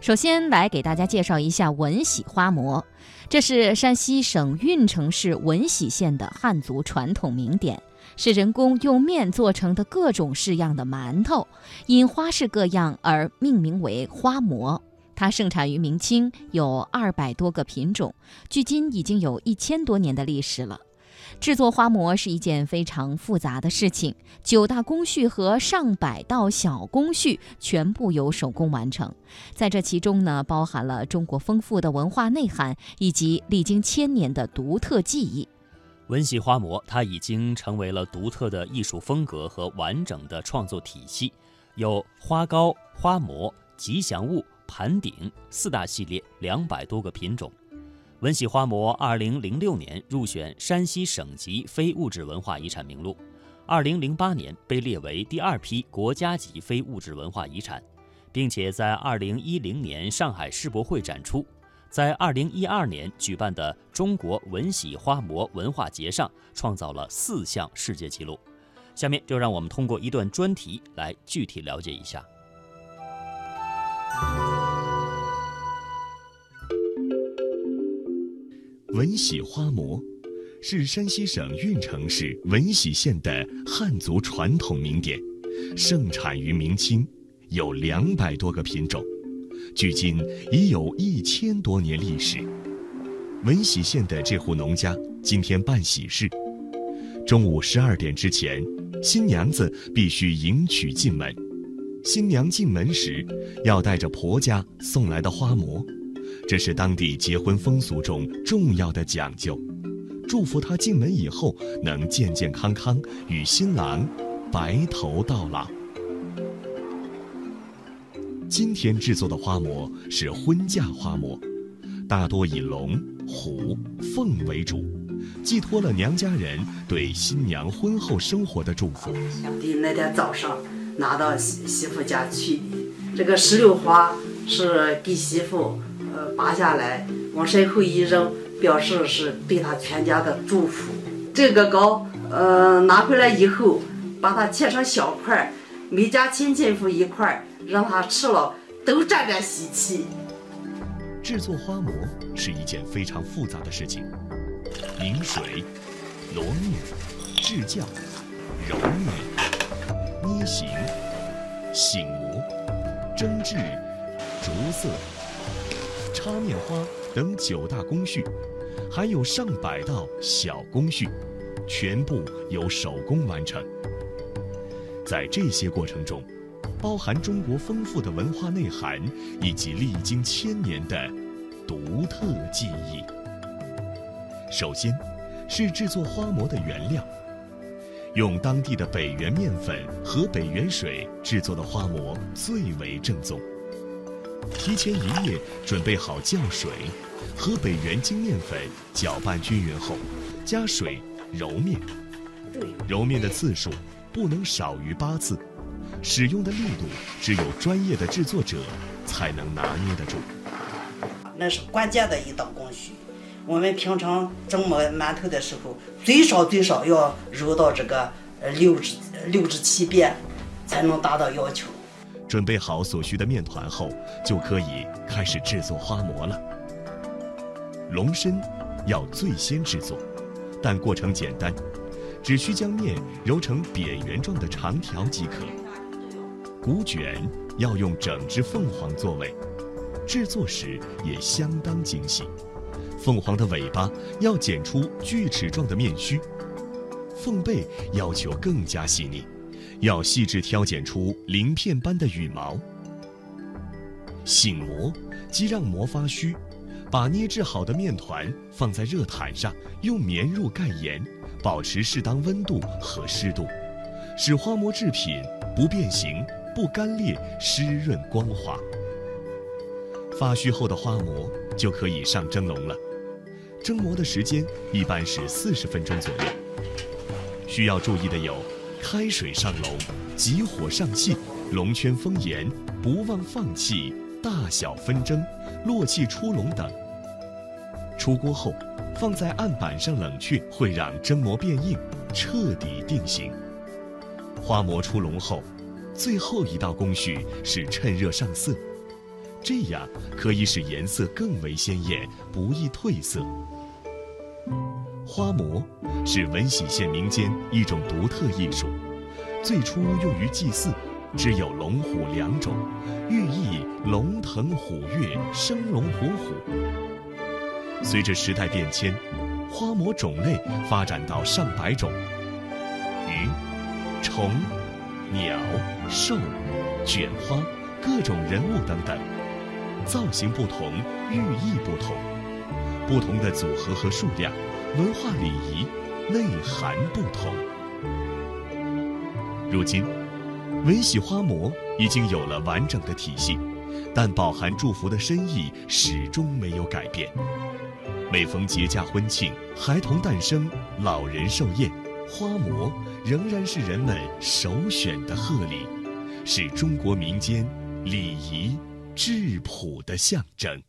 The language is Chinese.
首先来给大家介绍一下闻喜花馍，这是山西省运城市闻喜县的汉族传统名点，是人工用面做成的各种式样的馒头，因花式各样而命名为花馍。它盛产于明清，有二百多个品种，距今已经有一千多年的历史了。制作花馍是一件非常复杂的事情，九大工序和上百道小工序全部由手工完成。在这其中呢，包含了中国丰富的文化内涵以及历经千年的独特技艺。文喜花馍，它已经成为了独特的艺术风格和完整的创作体系，有花糕、花馍、吉祥物、盘顶四大系列，两百多个品种。闻喜花馍，二零零六年入选山西省级非物质文化遗产名录，二零零八年被列为第二批国家级非物质文化遗产，并且在二零一零年上海世博会展出，在二零一二年举办的中国闻喜花馍文化节上创造了四项世界纪录。下面就让我们通过一段专题来具体了解一下。闻喜花馍是山西省运城市闻喜县的汉族传统名点，盛产于明清，有两百多个品种，距今已有一千多年历史。闻喜县的这户农家今天办喜事，中午十二点之前，新娘子必须迎娶进门。新娘进门时，要带着婆家送来的花馍。这是当地结婚风俗中重要的讲究，祝福她进门以后能健健康康与新郎白头到老。今天制作的花馍是婚嫁花馍，大多以龙、虎、凤为主，寄托了娘家人对新娘婚后生活的祝福。小弟那天早上拿到媳媳妇家去，这个石榴花是给媳妇。呃拔下来，往身后一扔，表示是对他全家的祝福。这个糕，呃，拿回来以后，把它切成小块，每家亲戚夫一块，让他吃了都沾沾喜气。制作花馍是一件非常复杂的事情，拧水、揉面、制酱、揉面、捏形、醒馍、蒸制、着色。插面花等九大工序，还有上百道小工序，全部由手工完成。在这些过程中，包含中国丰富的文化内涵以及历经千年的独特技艺。首先，是制作花馍的原料，用当地的北原面粉和北原水制作的花馍最为正宗。提前一夜准备好酵水，和北原精面粉搅拌均匀后，加水揉面。揉面的次数不能少于八次，使用的力度只有专业的制作者才能拿捏得住。那是关键的一道工序。我们平常蒸馍馒头的时候，最少最少要揉到这个呃六至六至七遍，才能达到要求。准备好所需的面团后，就可以开始制作花馍了。龙身要最先制作，但过程简单，只需将面揉成扁圆状的长条即可。骨卷要用整只凤凰作为，制作时也相当精细。凤凰的尾巴要剪出锯齿状的面须，凤背要求更加细腻。要细致挑拣出鳞片般的羽毛。醒膜即让膜发虚，把捏制好的面团放在热毯上，用棉褥盖严，保持适当温度和湿度，使花膜制品不变形、不干裂、湿润光滑。发虚后的花膜就可以上蒸笼了。蒸馍的时间一般是四十分钟左右。需要注意的有。开水上笼，急火上气，笼圈封严，不忘放气，大小分蒸，落气出笼等。出锅后，放在案板上冷却，会让蒸馍变硬，彻底定型。花馍出笼后，最后一道工序是趁热上色，这样可以使颜色更为鲜艳，不易褪色。花模是闻喜县民间一种独特艺术，最初用于祭祀，只有龙虎两种，寓意龙腾虎跃，生龙活虎。随着时代变迁，花模种类发展到上百种，鱼、虫、鸟、兽、卷花、各种人物等等，造型不同，寓意不同，不同的组合和数量。文化礼仪内涵不同。如今，文喜花馍已经有了完整的体系，但饱含祝福的深意始终没有改变。每逢节假婚庆、孩童诞生、老人寿宴，花馍仍然是人们首选的贺礼，是中国民间礼仪质朴的象征。